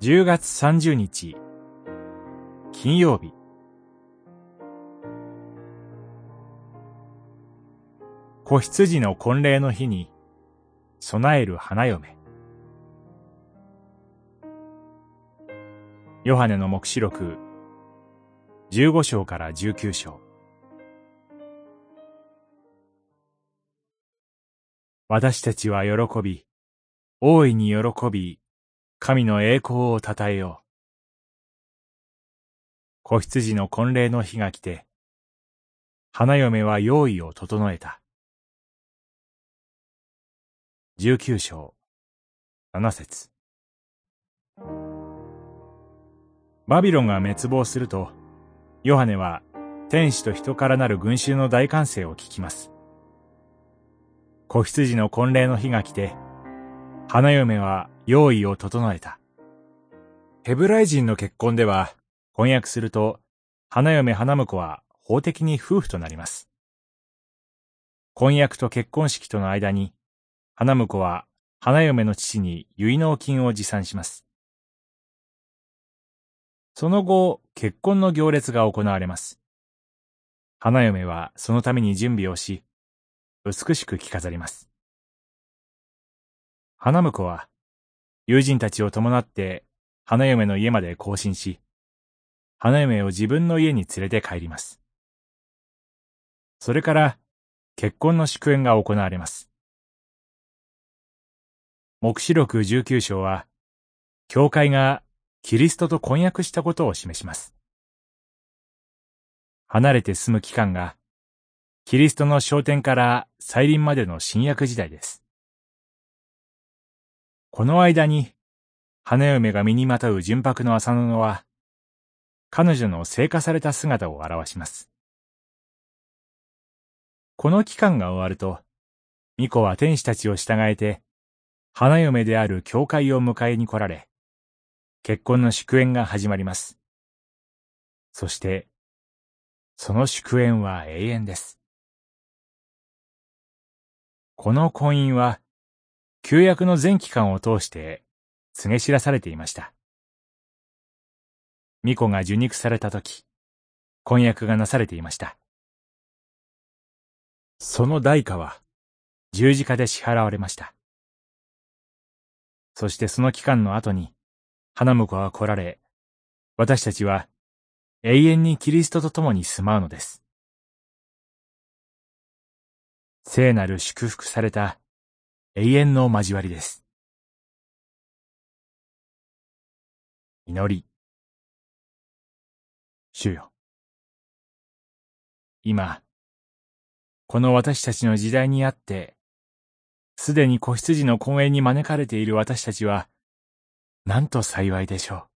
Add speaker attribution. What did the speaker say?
Speaker 1: 10月30日、金曜日。子羊の婚礼の日に、備える花嫁。ヨハネの目視録、15章から19章。私たちは喜び、大いに喜び、神の栄光をたたえよう。子羊の婚礼の日が来て、花嫁は用意を整えた。十九章、七節バビロンが滅亡すると、ヨハネは天使と人からなる群衆の大歓声を聞きます。子羊の婚礼の日が来て、花嫁は用意を整えた。ヘブライ人の結婚では、婚約すると、花嫁花婿は法的に夫婦となります。婚約と結婚式との間に、花婿は花嫁の父に結納金を持参します。その後、結婚の行列が行われます。花嫁はそのために準備をし、美しく着飾ります。花婿は友人たちを伴って花嫁の家まで行進し、花嫁を自分の家に連れて帰ります。それから結婚の祝宴が行われます。目視録19章は、教会がキリストと婚約したことを示します。離れて住む期間が、キリストの昇天から再臨までの新約時代です。この間に、花嫁が身にまとう純白の麻布は、彼女の聖化された姿を表します。この期間が終わると、巫女は天使たちを従えて、花嫁である教会を迎えに来られ、結婚の祝宴が始まります。そして、その祝宴は永遠です。この婚姻は、旧約の全期間を通して告げ知らされていました。巫女が受肉された時、婚約がなされていました。その代価は十字架で支払われました。そしてその期間の後に、花婿は来られ、私たちは永遠にキリストと共に住まうのです。聖なる祝福された永遠の交わりです。祈り。主よ。今、この私たちの時代にあって、すでに子羊の婚宴に招かれている私たちは、なんと幸いでしょう。